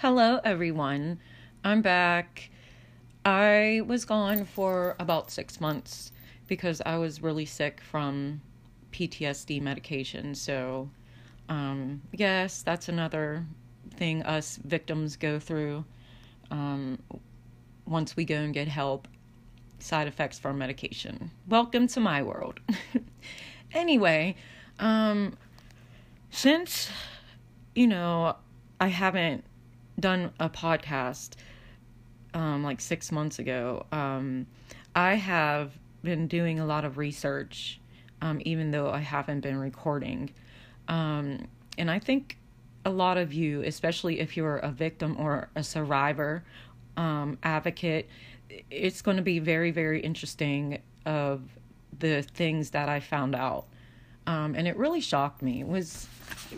Hello, everyone. I'm back. I was gone for about six months because I was really sick from PTSD medication. So, um, yes, that's another thing us victims go through um, once we go and get help side effects from medication. Welcome to my world. anyway, um, since, you know, I haven't done a podcast um, like six months ago, um, I have been doing a lot of research, um, even though I haven't been recording. Um, and I think a lot of you, especially if you're a victim or a survivor, um, advocate, it's going to be very, very interesting of the things that I found out. Um, and it really shocked me. It was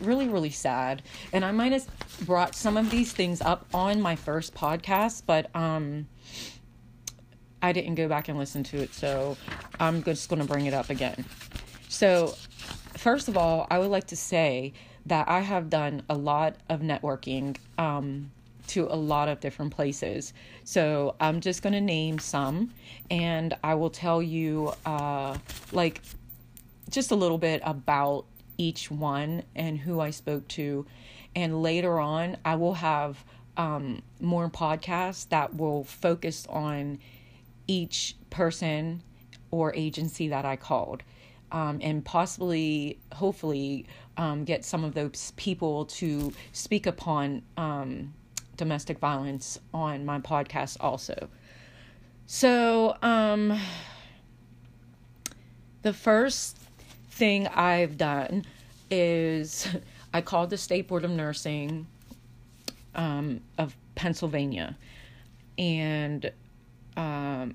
really, really sad. And I might have brought some of these things up on my first podcast, but um, I didn't go back and listen to it. So I'm just going to bring it up again. So, first of all, I would like to say that I have done a lot of networking um, to a lot of different places. So I'm just going to name some and I will tell you, uh, like, just a little bit about each one and who I spoke to. And later on, I will have um, more podcasts that will focus on each person or agency that I called. Um, and possibly, hopefully, um, get some of those people to speak upon um, domestic violence on my podcast also. So, um, the first thing I've done is I called the State Board of Nursing um, of Pennsylvania. And um,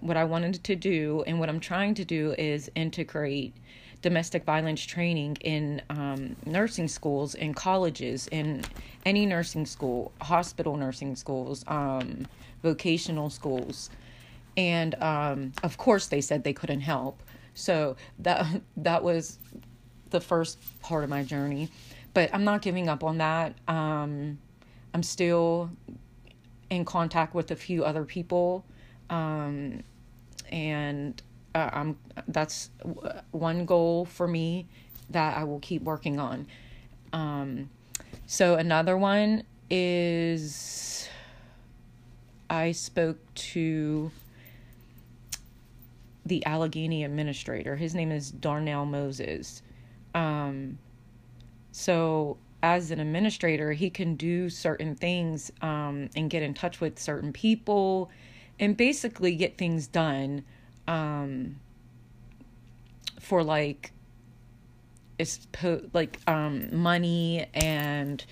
what I wanted to do and what I'm trying to do is integrate domestic violence training in um, nursing schools, in colleges, in any nursing school, hospital nursing schools, um, vocational schools. And um, of course, they said they couldn't help. So that that was the first part of my journey. But I'm not giving up on that. Um, I'm still in contact with a few other people, um, and uh, I'm that's one goal for me that I will keep working on. Um, so another one is I spoke to the Allegheny administrator. His name is Darnell Moses. Um, so as an administrator, he can do certain things um, and get in touch with certain people and basically get things done um, for like it's po- like um, money and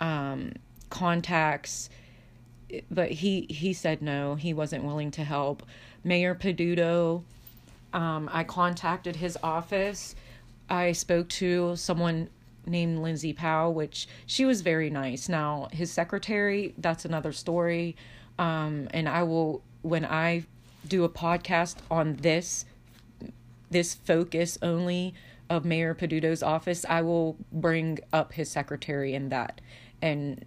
um, contacts but he he said no he wasn't willing to help. Mayor peduto um, i contacted his office. I spoke to someone named lindsay powell which she was very nice. Now his secretary that's another story. Um, and i will when i do a podcast on this this focus only of Mayor Peduto's office, I will bring up his secretary in that, and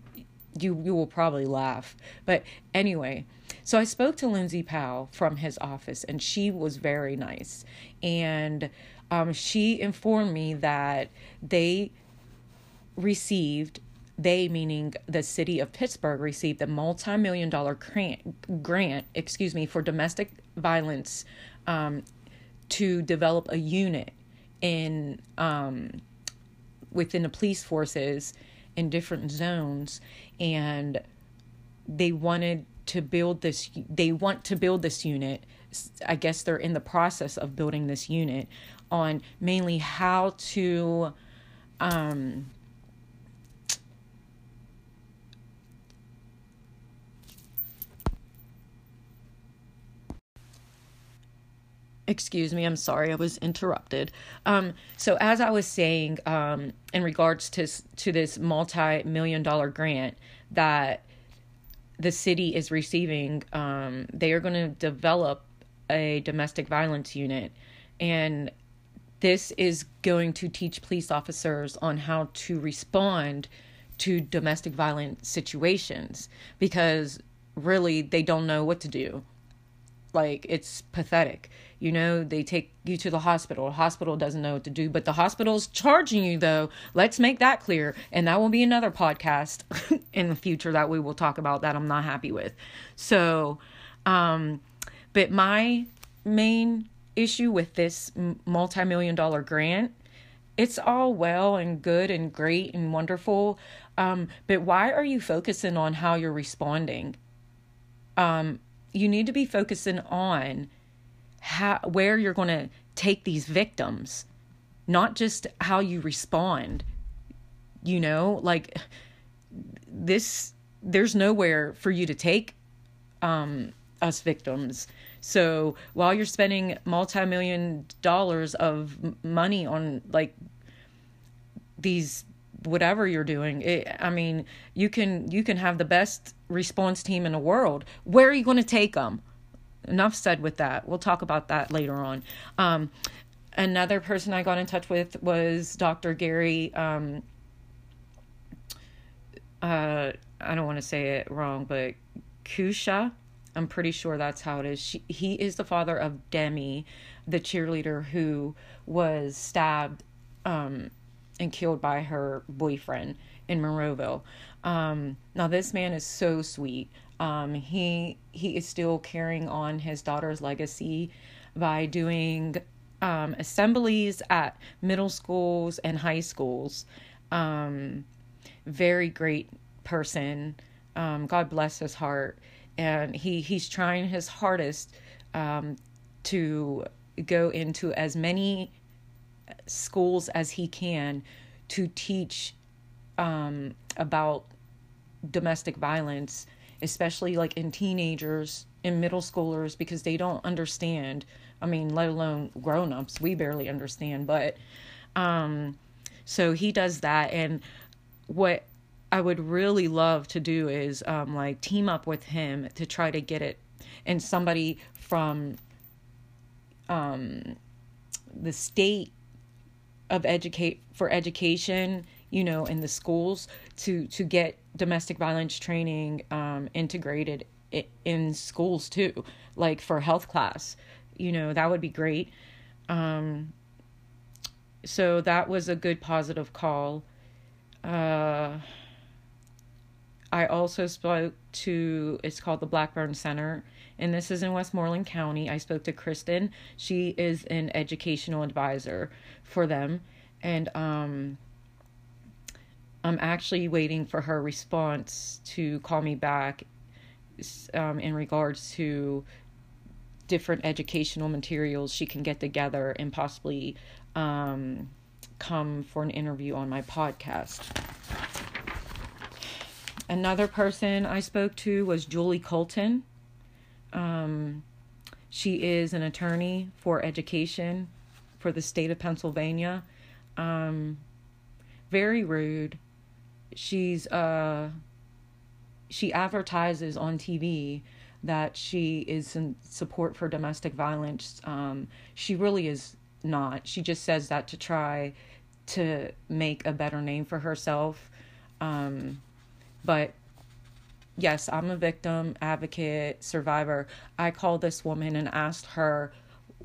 you you will probably laugh. But anyway, so I spoke to Lindsay Powell from his office, and she was very nice, and um, she informed me that they received they meaning the city of Pittsburgh received a multi-million dollar grant grant excuse me for domestic violence um, to develop a unit in um, within the police forces in different zones and they wanted to build this they want to build this unit i guess they're in the process of building this unit on mainly how to um, excuse me i'm sorry i was interrupted um, so as i was saying um, in regards to to this multi-million dollar grant that the city is receiving um, they are going to develop a domestic violence unit and this is going to teach police officers on how to respond to domestic violence situations because really they don't know what to do. Like it's pathetic. You know, they take you to the hospital. The hospital doesn't know what to do, but the hospital's charging you though. Let's make that clear. And that will be another podcast in the future that we will talk about that I'm not happy with. So, um but my main issue with this multi-million dollar grant it's all well and good and great and wonderful um, but why are you focusing on how you're responding um, you need to be focusing on how where you're going to take these victims not just how you respond you know? Like this there's nowhere for you to take um, us victims. So while you're spending multi-million dollars of money on like these whatever you're doing it, i mean you can you can have the best response team in the world. Where are you going to take them enough said with that. We'll talk about that later on. Um, another person i got in touch with was dr gary um, uh, i don't want to say it wrong but kusha. I'm pretty sure that's how it is. She, he is the father of Demi, the cheerleader who was stabbed um, and killed by her boyfriend in Monroeville. Um, now this man is so sweet. Um, he he is still carrying on his daughter's legacy by doing um, assemblies at middle schools and high schools. Um, very great person. Um, God bless his heart and he he's trying his hardest um, to go into as many schools as he can to teach um, about domestic violence, especially like in teenagers, in middle schoolers, because they don't understand. I mean, let alone grown ups. We barely understand. But um, so he does that. And what I would really love to do is um, like team up with him to try to get it, and somebody from um, the state of educate for education, you know, in the schools to to get domestic violence training um, integrated in schools too, like for health class. You know, that would be great. Um, so that was a good positive call. Uh, I also spoke to, it's called the Blackburn Center, and this is in Westmoreland County. I spoke to Kristen. She is an educational advisor for them. And um, I'm actually waiting for her response to call me back um, in regards to different educational materials she can get together and possibly um, come for an interview on my podcast. Another person I spoke to was Julie Colton. Um, she is an attorney for education for the state of Pennsylvania. Um, very rude. She's uh, she advertises on TV that she is in support for domestic violence. Um, she really is not. She just says that to try to make a better name for herself. Um, but yes, I'm a victim, advocate, survivor. I called this woman and asked her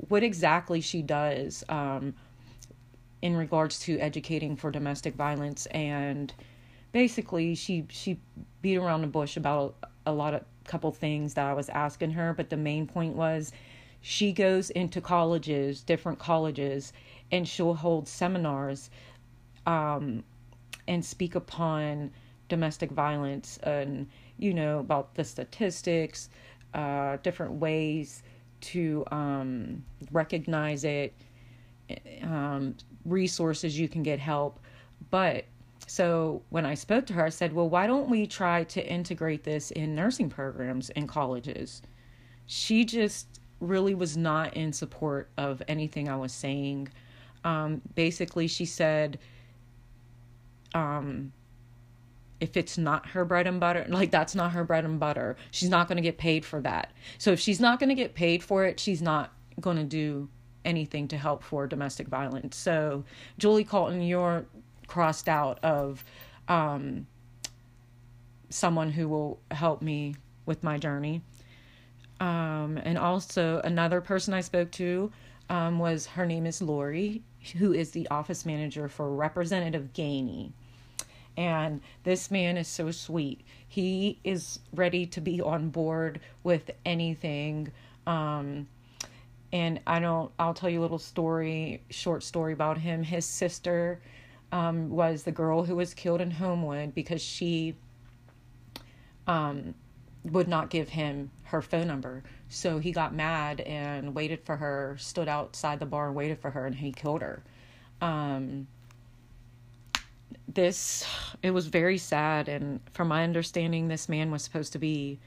what exactly she does um, in regards to educating for domestic violence. And basically, she she beat around the bush about a lot of couple things that I was asking her. But the main point was she goes into colleges, different colleges, and she'll hold seminars um, and speak upon domestic violence and you know about the statistics uh, different ways to um, recognize it um, resources you can get help but so when i spoke to her i said well why don't we try to integrate this in nursing programs in colleges she just really was not in support of anything i was saying um, basically she said um, if it's not her bread and butter, like that's not her bread and butter. She's not going to get paid for that. So if she's not going to get paid for it, she's not going to do anything to help for domestic violence. So Julie Colton, you're crossed out of um, someone who will help me with my journey. Um, and also another person I spoke to um, was her name is Lori, who is the office manager for Representative Gainey. And this man is so sweet. He is ready to be on board with anything. Um, and I don't, I'll tell you a little story, short story about him. His sister um, was the girl who was killed in Homewood because she um, would not give him her phone number. So he got mad and waited for her, stood outside the bar and waited for her, and he killed her. Um, this, it was very sad. And from my understanding, this man was supposed to be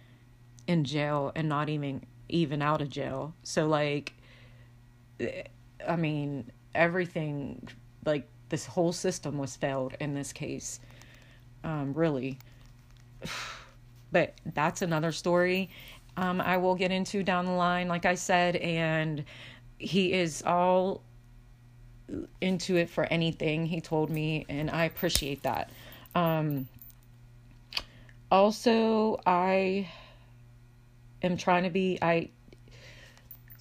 in jail and not even even out of jail. So like I mean, everything like this whole system was failed in this case. Um really. But that's another story um, I will get into down the line, like I said, and he is all into it for anything he told me, and I appreciate that. Um, also, I am trying to be, I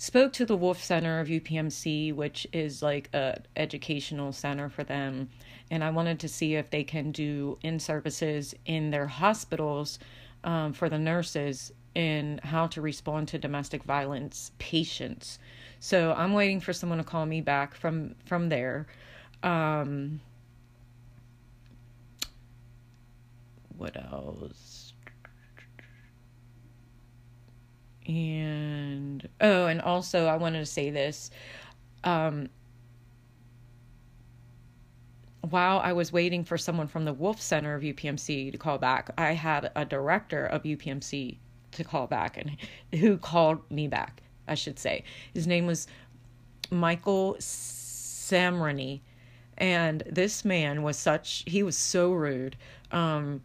spoke to the Wolff Center of UPMC, which is like a educational center for them, and I wanted to see if they can do in services in their hospitals um, for the nurses in how to respond to domestic violence patients. So I'm waiting for someone to call me back from from there. Um, what else? And oh, and also I wanted to say this. Um, while I was waiting for someone from the Wolff Center of UPMC to call back, I had a director of UPMC to call back and who called me back, I should say. His name was Michael Samrani. And this man was such, he was so rude. Um,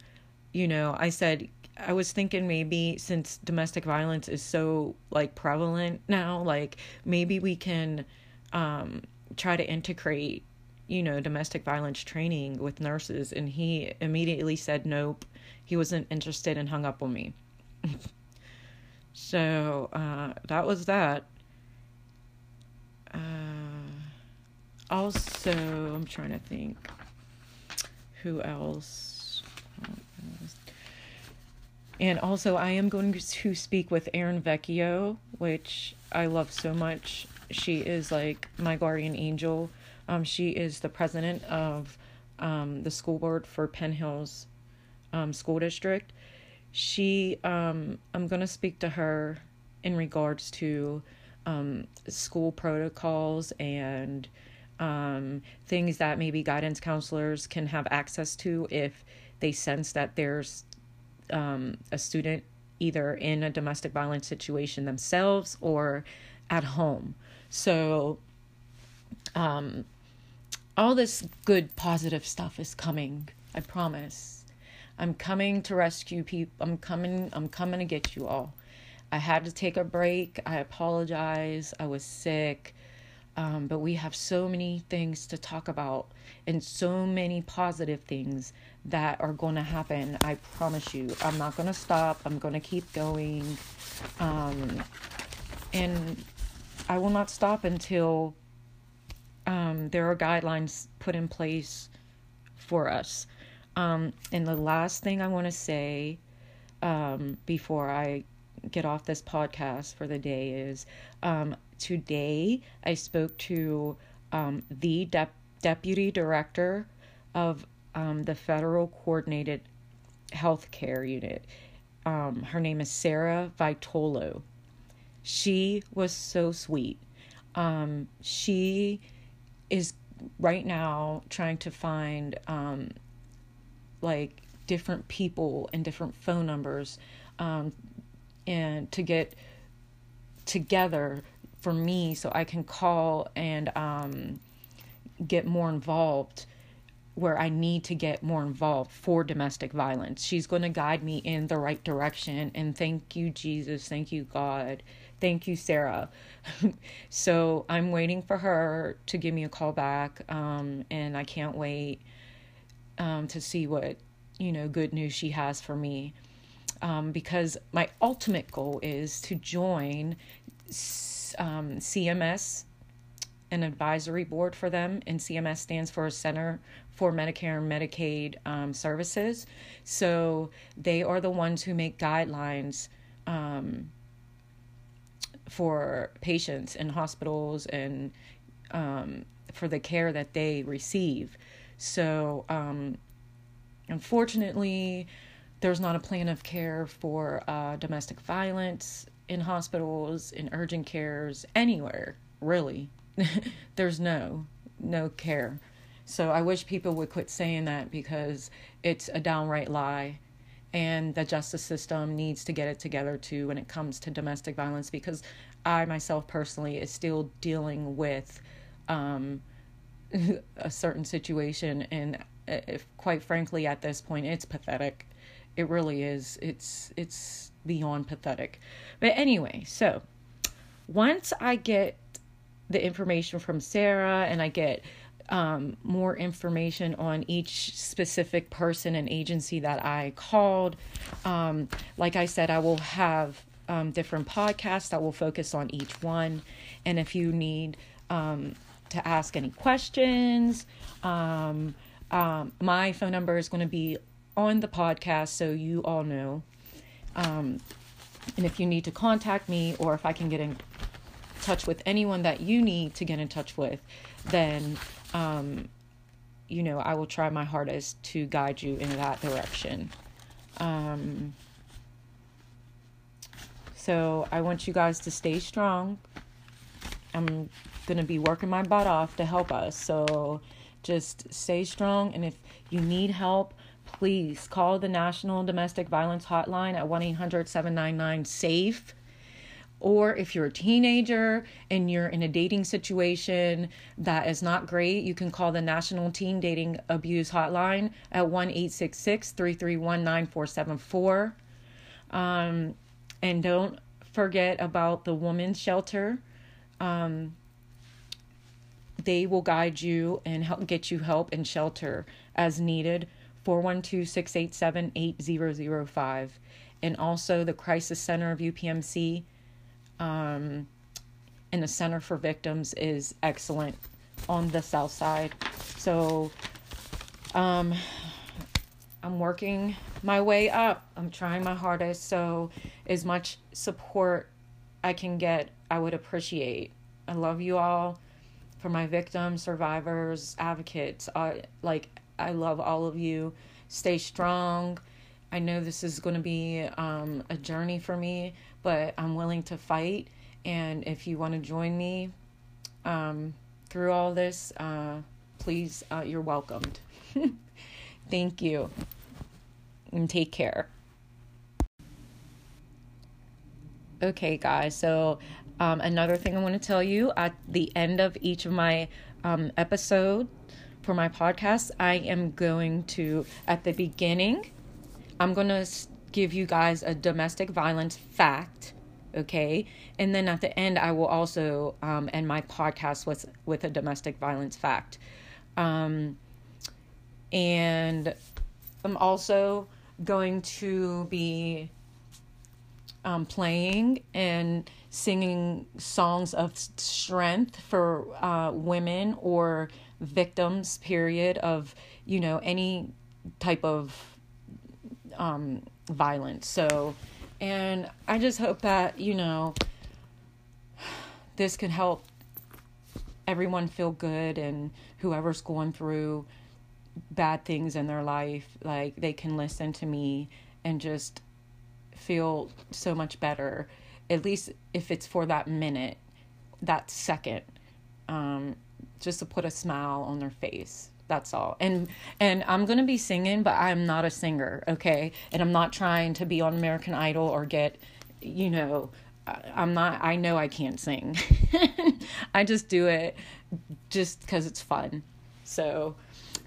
you know, I said, I was thinking maybe since domestic violence is so like prevalent now, like maybe we can um, try to integrate you know, domestic violence training with nurses, and he immediately said nope. He wasn't interested and hung up on me. so uh, that was that. Uh, also, I'm trying to think who else. And also, I am going to speak with Erin Vecchio, which I love so much. She is like my guardian angel um, she is the president of um, the school board for Penn Hills um, School District. She, um, I'm going to speak to her in regards to um, school protocols and um, things that maybe guidance counselors can have access to if they sense that there's a student either in a domestic violence situation themselves or at home. So, um, all this good positive stuff is coming i promise. I'm coming to rescue people i'm coming i'm coming to get you all. I had to take a break. I apologize. I was sick. Um, but we have so many things to talk about and so many positive things that are going to happen i promise you. I'm not going to stop. I'm going to keep going. Um, and i will not stop until um, there are guidelines put in place for us. Um, and the last thing I want to say um, before I get off this podcast for the day is um, today I spoke to um, the de- deputy director of um, the Federal Coordinated Healthcare Unit. her name is Sarah Vitolo. She was so sweet. she is right now trying to find um, like different people and different phone numbers um, and to get together for me so I can call and um, get more involved where I need to get more involved for domestic violence. She's going to guide me in the right direction. And thank you, Jesus. Thank you, God. Thank you, Sarah. so I'm waiting for her to give me a call back. Um, and I can't wait um, to see what you know, good news she has for me. Um, because my ultimate goal is to join um, CMS, an advisory board for them, and CMS stands for Center for Medicare and Medicaid um, Services. So they are the ones who make guidelines um, for patients in hospitals and um, for the care that they receive. So, um, unfortunately, there's not a plan of care for uh, domestic violence in hospitals, in urgent cares, anywhere, really. there's no no care. So I wish people would quit saying that because it's a downright lie. And the justice system needs to get it together too when it comes to domestic violence because I myself personally is still dealing with um, a certain situation and uh, if quite frankly at this point it's pathetic it really is it's it's beyond pathetic but anyway so once i get the information from sarah and i get um, more information on each specific person and agency that i called um, like i said i will have um, different podcasts that will focus on each one and if you need um, to ask any questions um, um, my phone number is going to be on the podcast so you all know. And if you need to contact me or if I can get in touch with anyone that you need to get in touch with, then, um, you know, I will try my hardest to guide you in that direction. Um, so I want you guys to stay strong. I'm going to be working my butt off to help us. So just stay strong. And if you need help, please call the National Domestic Violence Hotline at 1 800 799 SAFE. Or if you're a teenager and you're in a dating situation that is not great, you can call the National Teen Dating Abuse Hotline at 1 866 331 9474. Um, and don't forget about the Women's Shelter. Um, they will guide you and help get you help and shelter as needed. 412 687 8005. And also the Crisis Center of UPMC um, and the Center for Victims is excellent on the south side. So um, I'm working my way up. I'm trying my hardest. So, as much support I can get, I would appreciate. I love you all for my victims, survivors, advocates. I, like, I love all of you. Stay strong. I know this is going to be um, a journey for me, but I'm willing to fight. And if you want to join me um, through all this, uh, please, uh, you're welcomed. Thank you. And take care. Okay, guys, so um, another thing I want to tell you at the end of each of my um, episode for my podcast, I am going to, at the beginning, I'm going to give you guys a domestic violence fact. Okay. And then at the end, I will also um, end my podcast with, with a domestic violence fact. Um, and I'm also going to be um, playing and singing songs of strength for uh, women or victims, period, of, you know, any type of um, violence. So, and I just hope that, you know, this can help everyone feel good and whoever's going through bad things in their life, like they can listen to me and just feel so much better, at least if it's for that minute, that second, um, just to put a smile on their face. That's all. And and I'm going to be singing, but I'm not a singer, okay? And I'm not trying to be on American Idol or get, you know, I'm not I know I can't sing. I just do it just cuz it's fun. So,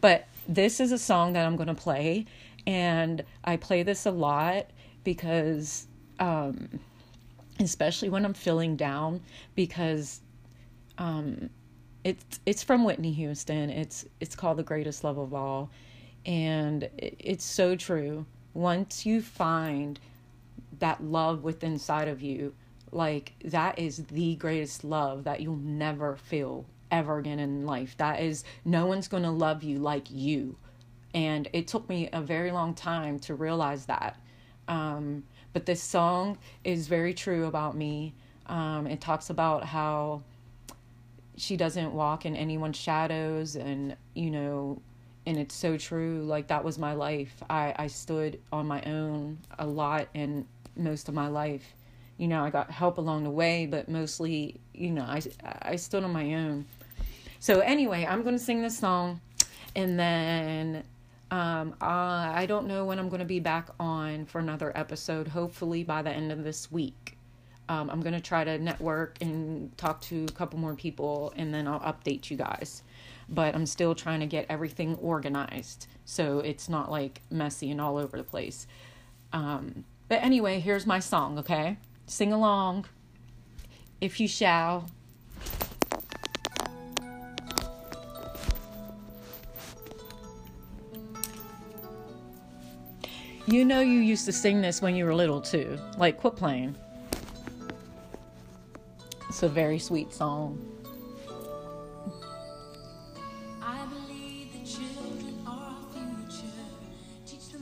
but this is a song that I'm going to play and I play this a lot because um, especially when I'm feeling down because um, it's it's from Whitney Houston. It's it's called The Greatest Love of All And it's so true. Once you find that love within inside of you, like that is the greatest love that you'll never feel ever again in life. That is no one's going to love you like you. And it took me a very long time to realize that. Um, but this song is very true about me. Um, it talks about how she doesn't walk in anyone's shadows and you know and it's so true like that was my life i i stood on my own a lot and most of my life you know i got help along the way but mostly you know i i stood on my own so anyway i'm going to sing this song and then um, uh, I don't know when I'm going to be back on for another episode. Hopefully by the end of this week. Um, I'm going to try to network and talk to a couple more people and then I'll update you guys. But I'm still trying to get everything organized so it's not like messy and all over the place. Um, but anyway, here's my song, okay? Sing along if you shall. You know, you used to sing this when you were little too. Like, quit playing. It's a very sweet song.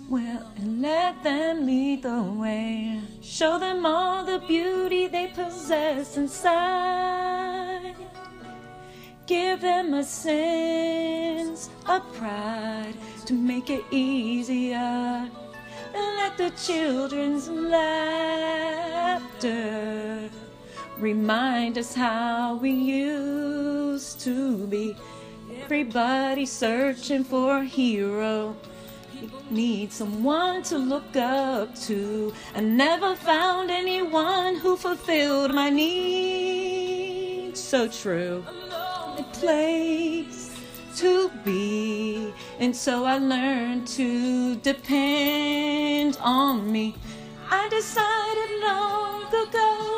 Well, and let them lead the way. Show them all the beauty they possess inside. Give them a sense of pride to make it easier. And let the children's laughter Remind us how we used to be. Everybody searching for a hero. Need someone to look up to. I never found anyone who fulfilled my needs. So true. A place to be. And so I learned to depend on me. I decided long ago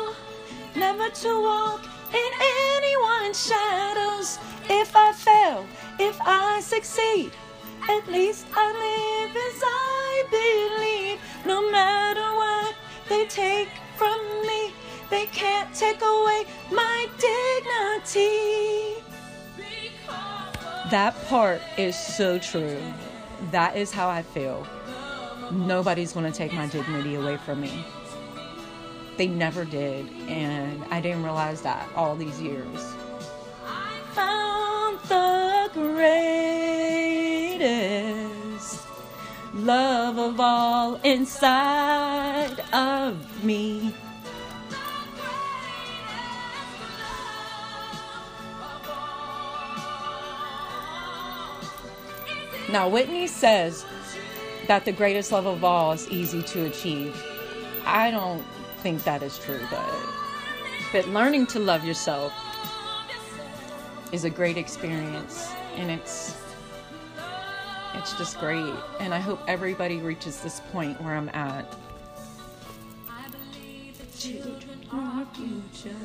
never to walk in anyone's shadows. If I fail, if I succeed, at least I live as I believe. No matter what they take from me, they can't take away my dignity. That part is so true. That is how I feel. Nobody's going to take my dignity away from me. They never did, and I didn't realize that all these years. I found the greatest love of all inside of me. Now, Whitney says that the greatest love of all is easy to achieve. I don't think that is true, but but learning to love yourself is a great experience and it's it's just great and I hope everybody reaches this point where I'm at. Children are future.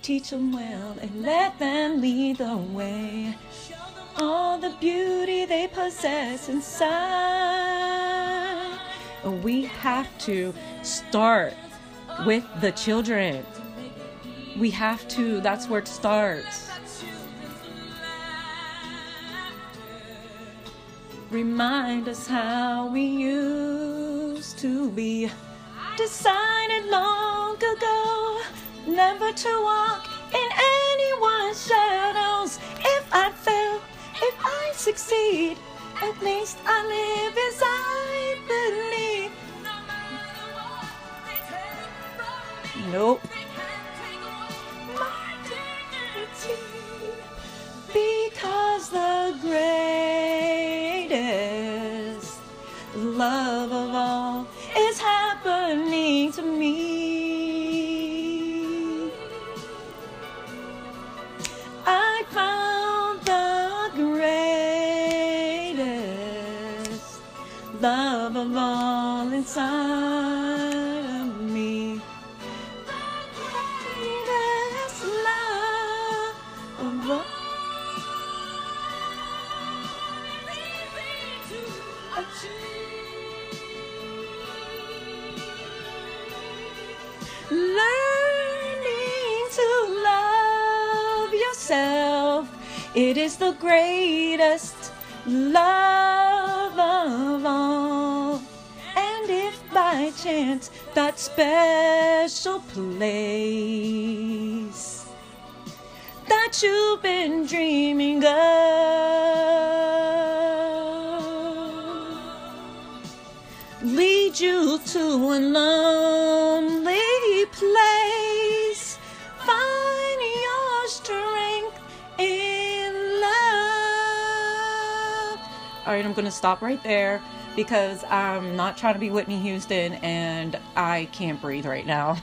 Teach them well and let them lead the way. All the beauty they possess inside. We have to start with the children. We have to, that's where it starts. Remind us how we used to be. Decided long ago never to walk in anyone's shadows. If I fail, if I succeed, at least I live as Nope. That special place that you've been dreaming of. Lead you to a lonely place, find your strength in love. All right, I'm going to stop right there because I'm not trying to be Whitney Houston and I can't breathe right now.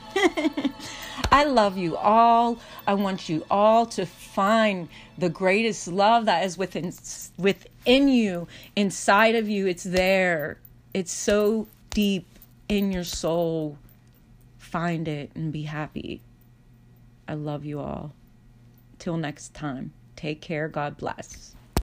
I love you all. I want you all to find the greatest love that is within within you, inside of you. It's there. It's so deep in your soul. Find it and be happy. I love you all. Till next time. Take care. God bless.